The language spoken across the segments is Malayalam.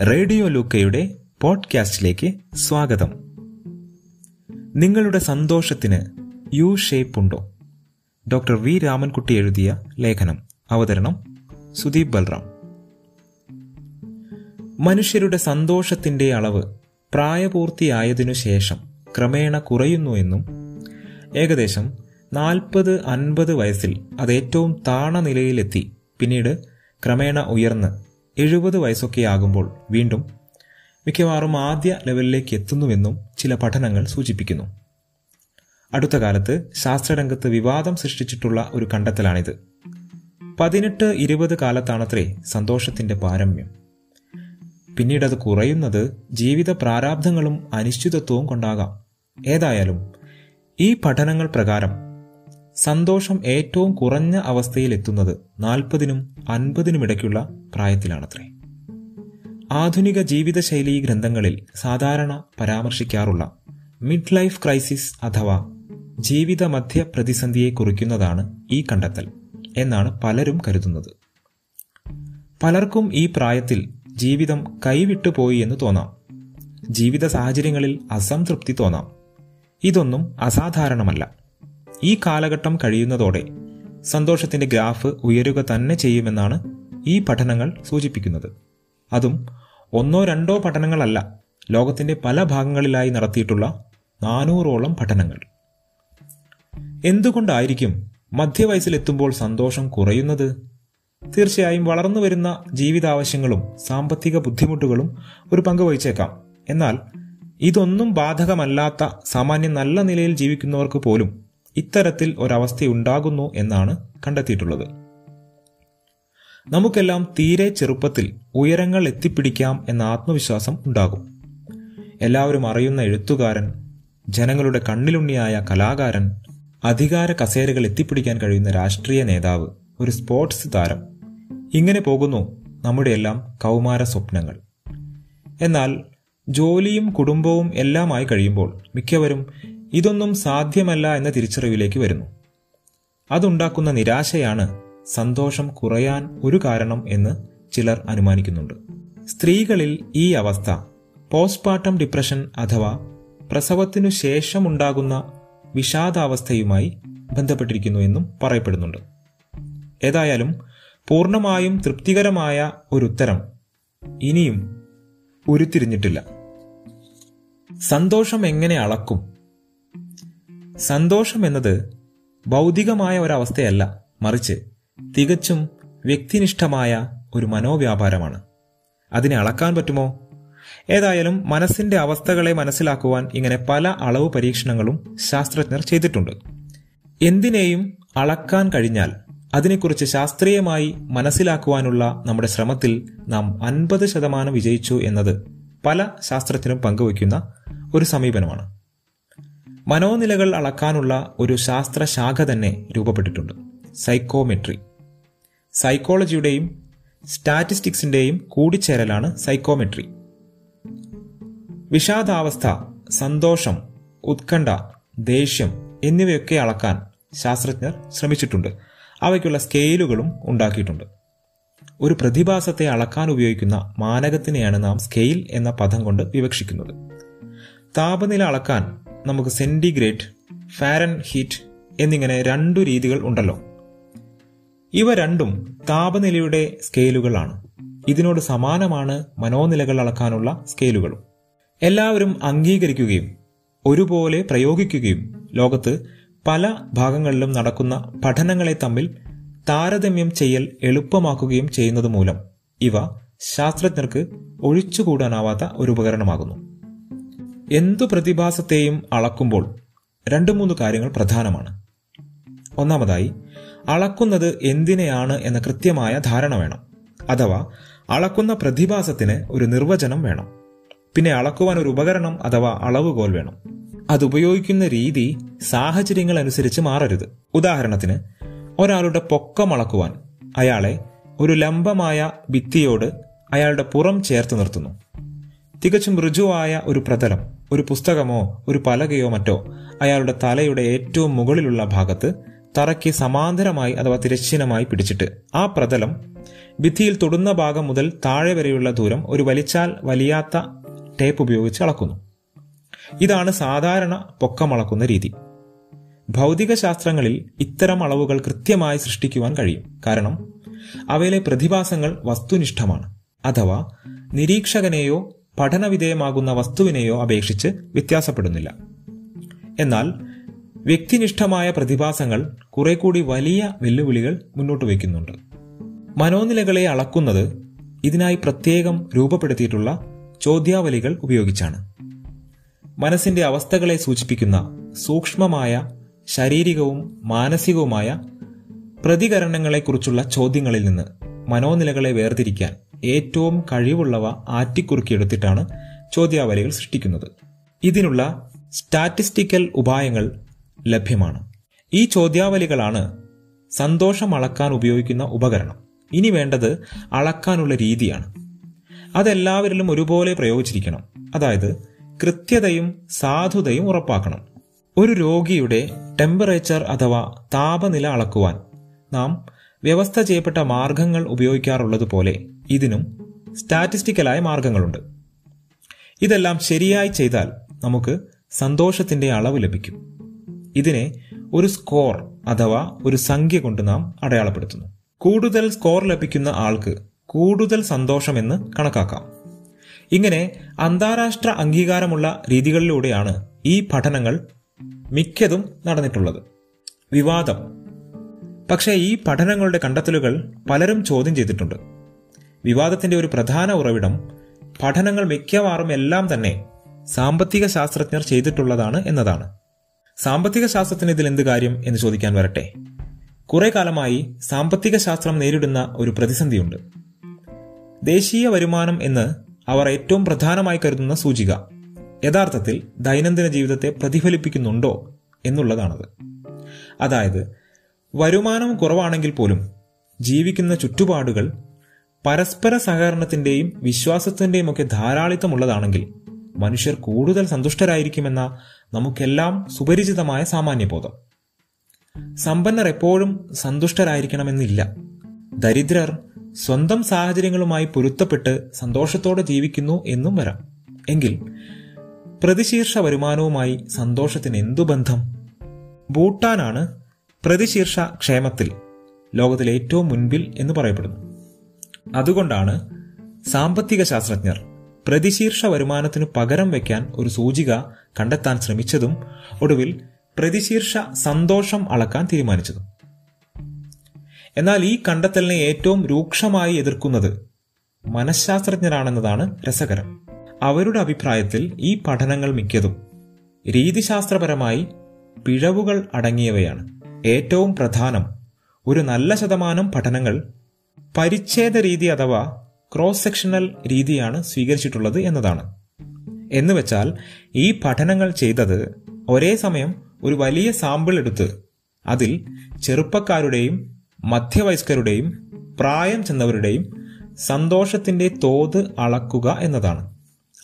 റേഡിയോ ലൂക്കയുടെ പോഡ്കാസ്റ്റിലേക്ക് സ്വാഗതം. നിങ്ങളുടെ സന്തോഷത്തിന് യു ഷേപ്പ് ഉണ്ടോ? ഡോക്ടർ വി രാമൻകുട്ടി എഴുതിയ ലേഖനം അവതരണം സുദീപ് ബൽറാം. മനുഷ്യരുടെ സന്തോഷത്തിന്റെ അളവ് പ്രായപൂർത്തിയായതിനു ശേഷം ക്രമേണ കുറയുന്നു എന്നും ഏകദേശം നാൽപ്പത് അൻപത് വയസ്സിൽ അത് ഏറ്റവും താണ നിലയിലെത്തി പിന്നീട് ക്രമേണ ഉയർന്ന് എഴുപത് വയസ്സൊക്കെ ആകുമ്പോൾ വീണ്ടും മിക്കവാറും ആദ്യ ലെവലിലേക്ക് എത്തുന്നുവെന്നും ചില പഠനങ്ങൾ സൂചിപ്പിക്കുന്നു. അടുത്ത കാലത്ത് ശാസ്ത്രരംഗത്ത് വിവാദം സൃഷ്ടിച്ചിട്ടുള്ള ഒരു കണ്ടെത്തലാണിത്. പതിനെട്ട് ഇരുപത് കാലത്താണത്രേ സന്തോഷത്തിന്റെ പാരമ്യം. പിന്നീട് അത് കുറയുന്നത് ജീവിത പ്രാരാബ്ധങ്ങളും അനിശ്ചിതത്വവും കൊണ്ടാകാം. ഏതായാലും ഈ പഠനങ്ങൾ പ്രകാരം സന്തോഷം ഏറ്റവും കുറഞ്ഞ അവസ്ഥയിലെത്തുന്നത് നാൽപ്പതിനും അൻപതിനും ഇടയ്ക്കുള്ള പ്രായത്തിലാണത്രേ. ആധുനിക ജീവിതശൈലി ഗ്രന്ഥങ്ങളിൽ സാധാരണ പരാമർശിക്കാറുള്ള മിഡ് ലൈഫ് ക്രൈസിസ് അഥവാ ജീവിത മധ്യ പ്രതിസന്ധിയെ കുറിക്കുന്നതാണ് ഈ കണ്ടെത്തൽ എന്നാണ് പലരും കരുതുന്നത്. പലർക്കും ഈ പ്രായത്തിൽ ജീവിതം കൈവിട്ടുപോയി എന്ന് തോന്നാം. ജീവിത സാഹചര്യങ്ങളിൽ അസംതൃപ്തി തോന്നാം. ഇതൊന്നും അസാധാരണമല്ല. ഈ കാലഘട്ടം കഴിയുന്നതോടെ സന്തോഷത്തിന്റെ ഗ്രാഫ് ഉയരുക തന്നെ ചെയ്യുമെന്നാണ് ഈ പഠനങ്ങൾ സൂചിപ്പിക്കുന്നത്. അതും ഒന്നോ രണ്ടോ പഠനങ്ങളല്ല ലോകത്തിന്റെ പല ഭാഗങ്ങളിലായി നടത്തിയിട്ടുള്ള നാനൂറോളം പഠനങ്ങൾ. എന്തുകൊണ്ടായിരിക്കും മധ്യവയസ്സിലെത്തുമ്പോൾ സന്തോഷം കുറയുന്നത്? തീർച്ചയായും വളർന്നു വരുന്ന ജീവിതാവശ്യങ്ങളും സാമ്പത്തിക ബുദ്ധിമുട്ടുകളും ഒരു പങ്ക് വഹിച്ചേക്കാം. എന്നാൽ ഇതൊന്നും ബാധകമല്ലാത്ത സാമാന്യം നല്ല നിലയിൽ ജീവിക്കുന്നവർക്ക് പോലും ഇത്തരത്തിൽ ഒരവസ്ഥയുണ്ടാകുന്നു എന്നാണ് കണ്ടെത്തിയിട്ടുള്ളത്. നമുക്കെല്ലാം തീരെ ചെറുപ്പത്തിൽ ഉയരങ്ങൾ എത്തിപ്പിടിക്കാം എന്ന ആത്മവിശ്വാസം ഉണ്ടാകും. എല്ലാവരും അറിയുന്ന എഴുത്തുകാരൻ ജനങ്ങളുടെ കണ്ണിലുണ്ണിയായ കലാകാരൻ അധികാര കസേരകൾ എത്തിപ്പിടിക്കാൻ കഴിയുന്ന രാഷ്ട്രീയ നേതാവ് ഒരു സ്പോർട്സ് താരം. ഇങ്ങനെ പോകുന്നു നമ്മുടെ എല്ലാം കൗമാര സ്വപ്നങ്ങൾ. എന്നാൽ ജോലിയും കുടുംബവും എല്ലാമായി കഴിയുമ്പോൾ മിക്കവരും ഇതൊന്നും സാധ്യമല്ല എന്ന തിരിച്ചറിവിലേക്ക് വരുന്നു. അതുണ്ടാക്കുന്ന നിരാശയാണ് സന്തോഷം കുറയാൻ ഒരു കാരണം എന്ന് ചിലർ അനുമാനിക്കുന്നുണ്ട്. സ്ത്രീകളിൽ ഈ അവസ്ഥ പോസ്റ്റ്മോർട്ടം ഡിപ്രഷൻ അഥവാ പ്രസവത്തിനു ശേഷമുണ്ടാകുന്ന വിഷാദാവസ്ഥയുമായി ബന്ധപ്പെട്ടിരിക്കുന്നു എന്നും പറയപ്പെടുന്നുണ്ട്. ഏതായാലും പൂർണമായും തൃപ്തികരമായ ഒരു ഉത്തരം ഇനിയും ഉരുത്തിരിഞ്ഞിട്ടില്ല. സന്തോഷം എങ്ങനെ അളക്കും? സന്തോഷം എന്നത് ഭൗതികമായ ഒരവസ്ഥയല്ല മറിച്ച് തികച്ചും വ്യക്തിനിഷ്ഠമായ ഒരു മനോവ്യാപാരമാണ്. അതിനെ അളക്കാൻ പറ്റുമോ? ഏതായാലും മനസ്സിന്റെ അവസ്ഥകളെ മനസ്സിലാക്കുവാൻ ഇങ്ങനെ പല അളവ് പരീക്ഷണങ്ങളും ശാസ്ത്രജ്ഞർ ചെയ്തിട്ടുണ്ട്. എന്തിനേയും അളക്കാൻ കഴിഞ്ഞാൽ അതിനെക്കുറിച്ച് ശാസ്ത്രീയമായി മനസ്സിലാക്കുവാനുള്ള നമ്മുടെ ശ്രമത്തിൽ നാം അൻപത് ശതമാനം വിജയിച്ചു എന്നത് പല ശാസ്ത്രജ്ഞരും പങ്കുവയ്ക്കുന്ന ഒരു സമീപനമാണ്. മനോനിലകൾ അളക്കാനുള്ള ഒരു ശാസ്ത്രശാഖ തന്നെ രൂപപ്പെട്ടിട്ടുണ്ട്. സൈക്കോമെട്രി. സൈക്കോളജിയുടെയും സ്റ്റാറ്റിസ്റ്റിക്സിന്റെയും കൂടിച്ചേരലാണ് സൈക്കോമെട്രി. വിഷാദാവസ്ഥ സന്തോഷം ഉത്കണ്ഠ ദേഷ്യം എന്നിവയൊക്കെ അളക്കാൻ ശാസ്ത്രജ്ഞർ ശ്രമിച്ചിട്ടുണ്ട്. അവയ്ക്കുള്ള സ്കെയിലുകളും ഉണ്ടാക്കിയിട്ടുണ്ട്. ഒരു പ്രതിഭാസത്തെ അളക്കാൻ ഉപയോഗിക്കുന്ന മാനകത്തിനെയാണ് നാം സ്കെയിൽ എന്ന പദം കൊണ്ട് വിവക്ഷിക്കുന്നത്. താപനില അളക്കാൻ നമുക്ക് സെന്റിഗ്രേഡ് ഫാരൻ ഹീറ്റ് എന്നിങ്ങനെ രണ്ടു രീതികൾ ഉണ്ടല്ലോ. ഇവ രണ്ടും താപനിലയുടെ സ്കെയിലുകളാണ്. ഇതിനോട് സമാനമാണ് മനോനിലകൾ അളക്കാനുള്ള സ്കെയിലുകളും. എല്ലാവരും അംഗീകരിക്കുകയും ഒരുപോലെ പ്രയോഗിക്കുകയും ലോകത്ത് പല ഭാഗങ്ങളിലും നടക്കുന്ന പഠനങ്ങളെ തമ്മിൽ താരതമ്യം ചെയ്യൽ എളുപ്പമാക്കുകയും ചെയ്യുന്നത് മൂലം ഇവ ശാസ്ത്രജ്ഞർക്ക് ഒഴിച്ചുകൂടാനാവാത്ത ഒരു ഉപകരണമാകുന്നു. എന്തു പ്രതിഭാസത്തെയും അളക്കുമ്പോൾ രണ്ടു മൂന്ന് കാര്യങ്ങൾ പ്രധാനമാണ്. ഒന്നാമതായി അളക്കുന്നത് എന്തിനെയാണ് എന്ന കൃത്യമായ ധാരണ വേണം. അഥവാ അളക്കുന്ന പ്രതിഭാസത്തിന് ഒരു നിർവചനം വേണം. പിന്നെ അളക്കുവാൻ ഒരു ഉപകരണം അഥവാ അളവുകോൽ വേണം. അത് ഉപയോഗിക്കുന്ന രീതി സാഹചര്യങ്ങൾ അനുസരിച്ച് മാറരുത്. ഉദാഹരണത്തിന് ഒരാളുടെ പൊക്കം അളക്കുവാൻ അയാളെ ഒരു ലംബമായ ഭിത്തിയോട് അയാളുടെ പുറം ചേർത്ത് നിർത്തുന്നു. തികച്ചും ഋജുവായ ഒരു പ്രതലം. ഒരു പുസ്തകമോ ഒരു പലകയോ മറ്റോ അയാളുടെ തലയുടെ ഏറ്റവും മുകളിലുള്ള ഭാഗത്ത് തറയ്ക്ക് സമാന്തരമായി അഥവാ തിരശ്ചീനമായി പിടിച്ചിട്ട് ആ പ്രതലം ഭിത്തിയിൽ തൊടുന്ന ഭാഗം മുതൽ താഴെ വരെയുള്ള ദൂരം ഒരു വലിച്ചാൽ വലിയാത്ത ടേപ്പ് ഉപയോഗിച്ച് അളക്കുന്നു. ഇതാണ് സാധാരണ പൊക്കമളക്കുന്ന രീതി. ഭൗതിക ശാസ്ത്രങ്ങളിൽ ഇത്തരം അളവുകൾ കൃത്യമായി സൃഷ്ടിക്കുവാൻ കഴിയും. കാരണം അവയിലെ പ്രതിഭാസങ്ങൾ വസ്തുനിഷ്ഠമാണ്. അഥവാ നിരീക്ഷകനെയോ പഠനവിധേയമാകുന്ന വസ്തുവിനെയോ അപേക്ഷിച്ച് വ്യത്യാസപ്പെടുന്നില്ല. എന്നാൽ വ്യക്തിനിഷ്ഠമായ പ്രതിഭാസങ്ങൾ കുറെ കൂടി വലിയ വെല്ലുവിളികൾ മുന്നോട്ട് വയ്ക്കുന്നുണ്ട്. മനോനിലകളെ അളക്കുന്നത് ഇതിനായി പ്രത്യേകം രൂപപ്പെടുത്തിയിട്ടുള്ള ചോദ്യാവലികൾ ഉപയോഗിച്ചാണ്. മനസ്സിന്റെ അവസ്ഥകളെ സൂചിപ്പിക്കുന്ന സൂക്ഷ്മമായ ശാരീരികവും മാനസികവുമായ പ്രതികരണങ്ങളെക്കുറിച്ചുള്ള ചോദ്യങ്ങളിൽ നിന്ന് മനോനിലകളെ വേർതിരിക്കാൻ ഏറ്റവും കഴിവുള്ളവ ആറ്റിക്കുറുക്കിയെടുത്തിട്ടാണ് ചോദ്യാവലികൾ സൃഷ്ടിക്കുന്നത്. ഇതിനുള്ള സ്റ്റാറ്റിസ്റ്റിക്കൽ ഉപായങ്ങൾ ലഭ്യമാണ്. ഈ ചോദ്യാവലികളാണ് സന്തോഷം അളക്കാൻ ഉപയോഗിക്കുന്ന ഉപകരണം. ഇനി വേണ്ടത് അളക്കാനുള്ള രീതിയാണ്. അതെല്ലാവരിലും ഒരുപോലെ പ്രയോഗിച്ചിരിക്കണം. അതായത് കൃത്യതയും സാധുതയും ഉറപ്പാക്കണം. ഒരു രോഗിയുടെ ടെമ്പറേച്ചർ അഥവാ താപനില അളക്കുവാൻ നാം വ്യവസ്ഥ ചെയ്യപ്പെട്ട മാർഗങ്ങൾ ഉപയോഗിക്കാറുള്ളതുപോലെ ഇതിനും സ്റ്റാറ്റിസ്റ്റിക്കലായ മാർഗങ്ങളുണ്ട്. ഇതെല്ലാം ശരിയായി ചെയ്താൽ നമുക്ക് സന്തോഷത്തിന്റെ അളവ് ലഭിക്കും. ഇതിനെ ഒരു സ്കോർ അഥവാ ഒരു സംഖ്യ കൊണ്ട് നാം അടയാളപ്പെടുത്തുന്നു. കൂടുതൽ സ്കോർ ലഭിക്കുന്ന ആൾക്ക് കൂടുതൽ സന്തോഷമെന്ന് കണക്കാക്കാം. ഇങ്ങനെ അന്താരാഷ്ട്ര അംഗീകാരമുള്ള രീതികളിലൂടെയാണ് ഈ പഠനങ്ങൾ മിക്കതും നടന്നിട്ടുള്ളത്. വിവാദം. പക്ഷേ ഈ പഠനങ്ങളുടെ കണ്ടെത്തലുകൾ പലരും ചോദ്യം ചെയ്തിട്ടുണ്ട്. വിവാദത്തിന്റെ ഒരു പ്രധാന ഉറവിടം പഠനങ്ങൾ മിക്കവാറും എല്ലാം തന്നെ സാമ്പത്തിക ശാസ്ത്രജ്ഞർ ചെയ്തിട്ടുള്ളതാണ് എന്നതാണ്. സാമ്പത്തിക ശാസ്ത്രത്തിന് ഇതിൽ എന്ത് കാര്യം എന്ന് ചോദിക്കാൻ വരട്ടെ? കുറെ കാലമായി സാമ്പത്തിക ശാസ്ത്രം നേരിടുന്ന ഒരു പ്രതിസന്ധിയുണ്ട്. ദേശീയ വരുമാനം എന്ന് അവർ ഏറ്റവും പ്രധാനമായി കരുതുന്ന സൂചിക യഥാർത്ഥത്തിൽ ദൈനംദിന ജീവിതത്തെ പ്രതിഫലിപ്പിക്കുന്നുണ്ടോ എന്നുള്ളതാണത്. അതായത് വരുമാനം കുറവാണെങ്കിൽ പോലും ജീവിക്കുന്ന ചുറ്റുപാടുകൾ പരസ്പര സഹകരണത്തിന്റെയും വിശ്വാസത്തിന്റെയും ഒക്കെ ധാരാളിത്തമുള്ളതാണെങ്കിൽ മനുഷ്യർ കൂടുതൽ സന്തുഷ്ടരായിരിക്കുമെന്ന നമുക്കെല്ലാം സുപരിചിതമായ സാമാന്യബോധം. സമ്പന്നർ എപ്പോഴും സന്തുഷ്ടരായിരിക്കണമെന്നില്ല. ദരിദ്രർ സ്വന്തം സാഹചര്യങ്ങളുമായി പൊരുത്തപ്പെട്ട് സന്തോഷത്തോടെ ജീവിക്കുന്നു എന്നും വരാം. എങ്കിൽ പ്രതിശീർഷ വരുമാനവുമായി സന്തോഷത്തിന് എന്തു ബന്ധം? ഭൂട്ടാനാണ് പ്രതിശീർഷ ക്ഷേമത്തിൽ ലോകത്തിലെ ഏറ്റവും മുൻപിൽ എന്ന് പറയപ്പെടുന്നു. അതുകൊണ്ടാണ് സാമ്പത്തിക ശാസ്ത്രജ്ഞർ പ്രതിശീർഷ വരുമാനത്തിന് പകരം വയ്ക്കാൻ ഒരു സൂചിക കണ്ടെത്താൻ ശ്രമിച്ചതും ഒടുവിൽ പ്രതിശീർഷ സന്തോഷം അളക്കാൻ തീരുമാനിച്ചതും. എന്നാൽ ഈ കണ്ടെത്തലിനെ ഏറ്റവും രൂക്ഷമായി എതിർക്കുന്നത് മനഃശാസ്ത്രജ്ഞരാണെന്നതാണ് രസകരം. അവരുടെ അഭിപ്രായത്തിൽ ഈ പഠനങ്ങൾ മിക്കതും രീതിശാസ്ത്രപരമായി പിഴവുകൾ അടങ്ങിയവയാണ്. ഏറ്റവും പ്രധാനം ഒരു നല്ല ശതമാനം പഠനങ്ങൾ പരിച്ഛേദ രീതി അഥവാ ക്രോസ് സെക്ഷണൽ രീതിയാണ് സ്വീകരിച്ചിട്ടുള്ളത് എന്നതാണ്. എന്നുവെച്ചാൽ ഈ പഠനങ്ങൾ ചെയ്തത് ഒരേ സമയം ഒരു വലിയ സാമ്പിൾ എടുത്ത് അതിൽ ചെറുപ്പക്കാരുടെയും മധ്യവയസ്കരുടെയും പ്രായം ചെന്നവരുടെയും സന്തോഷത്തിന്റെ തോത് അളക്കുക എന്നതാണ്.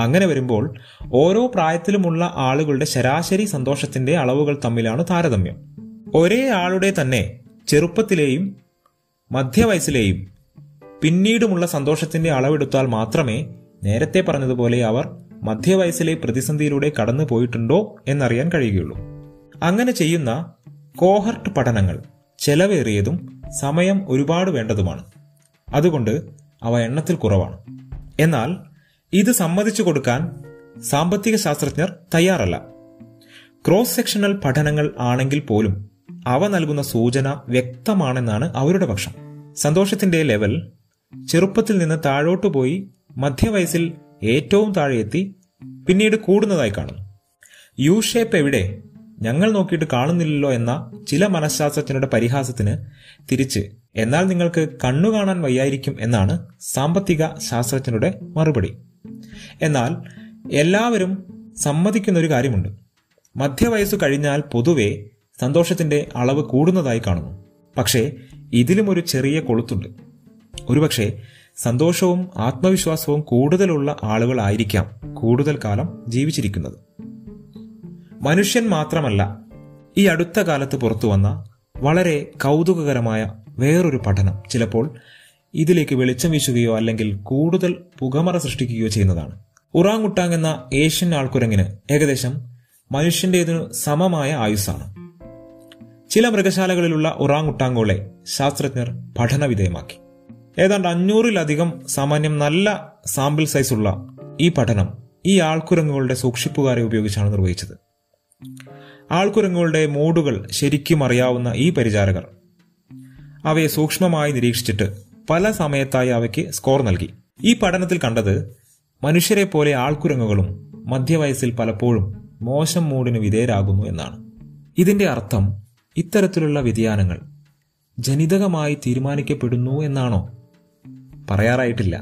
അങ്ങനെ വരുമ്പോൾ ഓരോ പ്രായത്തിലുമുള്ള ആളുകളുടെ ശരാശരി സന്തോഷത്തിന്റെ അളവുകൾ തമ്മിലാണ് താരതമ്യം. ഒരേ ആളുടെ തന്നെ ചെറുപ്പത്തിലെയും മധ്യവയസ്സിലെയും പിന്നീടുമുള്ള സന്തോഷത്തിന്റെ അളവെടുത്താൽ മാത്രമേ നേരത്തെ പറഞ്ഞതുപോലെ അവർ മധ്യവയസ്സിലെ പ്രതിസന്ധിയിലൂടെ കടന്നു പോയിട്ടുണ്ടോ എന്നറിയാൻ കഴിയുകയുള്ളൂ. അങ്ങനെ ചെയ്യുന്ന കോഹർട്ട് പഠനങ്ങൾ ചെലവേറിയതും സമയം ഒരുപാട് വേണ്ടതുമാണ്. അതുകൊണ്ട് അവ എണ്ണത്തിൽ കുറവാണ്. എന്നാൽ ഇത് സമ്മതിച്ചു കൊടുക്കാൻ സാമ്പത്തിക ശാസ്ത്രജ്ഞർ തയ്യാറല്ല. ക്രോസ് സെക്ഷണൽ പഠനങ്ങൾ ആണെങ്കിൽ പോലും അവ നൽകുന്ന സൂചന വ്യക്തമാണെന്നാണ് അവരുടെ പക്ഷം. സന്തോഷത്തിന്റെ ലെവൽ ചെറുപ്പത്തിൽ നിന്ന് താഴോട്ടു പോയി മധ്യവയസ്സിൽ ഏറ്റവും താഴെയെത്തി പിന്നീട് കൂടുന്നതായി കാണുന്നു. യു ഷേപ്പ് എവിടെ? ഞങ്ങൾ നോക്കിയിട്ട് കാണുന്നില്ലല്ലോ എന്ന ചില മനഃശാസ്ത്രജ്ഞരുടെ പരിഹാസത്തിന് തിരിച്ച് എന്നാൽ നിങ്ങൾക്ക് കണ്ണു കാണാൻ വയ്യായിരിക്കും എന്നാണ് സാമ്പത്തിക ശാസ്ത്രജ്ഞരുടെ മറുപടി. എന്നാൽ എല്ലാവരും സമ്മതിക്കുന്ന ഒരു കാര്യമുണ്ട് മധ്യവയസ്സു കഴിഞ്ഞാൽ പൊതുവെ സന്തോഷത്തിന്റെ അളവ് കൂടുന്നതായി കാണുന്നു. പക്ഷേ ഇതിലും ഒരു ചെറിയ കൊളുത്തുണ്ട്. ഒരുപക്ഷെ സന്തോഷവും ആത്മവിശ്വാസവും കൂടുതലുള്ള ആളുകളായിരിക്കാം കൂടുതൽ കാലം ജീവിച്ചിരിക്കുന്നത്. മനുഷ്യൻ മാത്രമല്ല ഈ അടുത്ത കാലത്ത് പുറത്തു വന്ന വളരെ കൗതുകകരമായ വേറൊരു പഠനം ചിലപ്പോൾ ഇതിലേക്ക് വെളിച്ചം വീശുകയോ അല്ലെങ്കിൽ കൂടുതൽ പുകമറ സൃഷ്ടിക്കുകയോ ചെയ്യുന്നതാണ്. ഉറാങ്ങുട്ടാങ് എന്ന ഏഷ്യൻ ആൾക്കുരങ്ങിന് ഏകദേശം മനുഷ്യന്റേതിനു സമമായ ആയുസ്സാണ്. ചില മൃഗശാലകളിലുള്ള ഉറാങ്ങുട്ടാങ്ങുകളെ ശാസ്ത്രജ്ഞർ പഠനവിധേയമാക്കി. ഏതാണ്ട് അഞ്ഞൂറിലധികം സാമാന്യം നല്ല സാമ്പിൾ സൈസുള്ള ഈ പഠനം ഈ ആൾക്കുരങ്ങുകളുടെ സൂക്ഷിപ്പുകാരെ ഉപയോഗിച്ചാണ് നിർവഹിച്ചത്. ആൾക്കുരങ്ങുകളുടെ മൂടുകൾ ശരിക്കും അറിയാവുന്ന ഈ പരിചാരകർ അവയെ സൂക്ഷ്മമായി നിരീക്ഷിച്ചിട്ട് പല സമയത്തായി അവയ്ക്ക് സ്കോർ നൽകി. ഈ പഠനത്തിൽ കണ്ടത് മനുഷ്യരെ പോലെ ആൾക്കുരങ്ങുകളും മധ്യവയസ്സിൽ പലപ്പോഴും മോശം മൂടിന് വിധേയരാകുന്നു എന്നാണ്. ഇതിന്റെ അർത്ഥം ഇത്തരത്തിലുള്ള വ്യതിയാനങ്ങൾ ജനിതകമായി തീരുമാനിക്കപ്പെടുന്നു എന്നാണോ? പറയാറായിട്ടില്ല.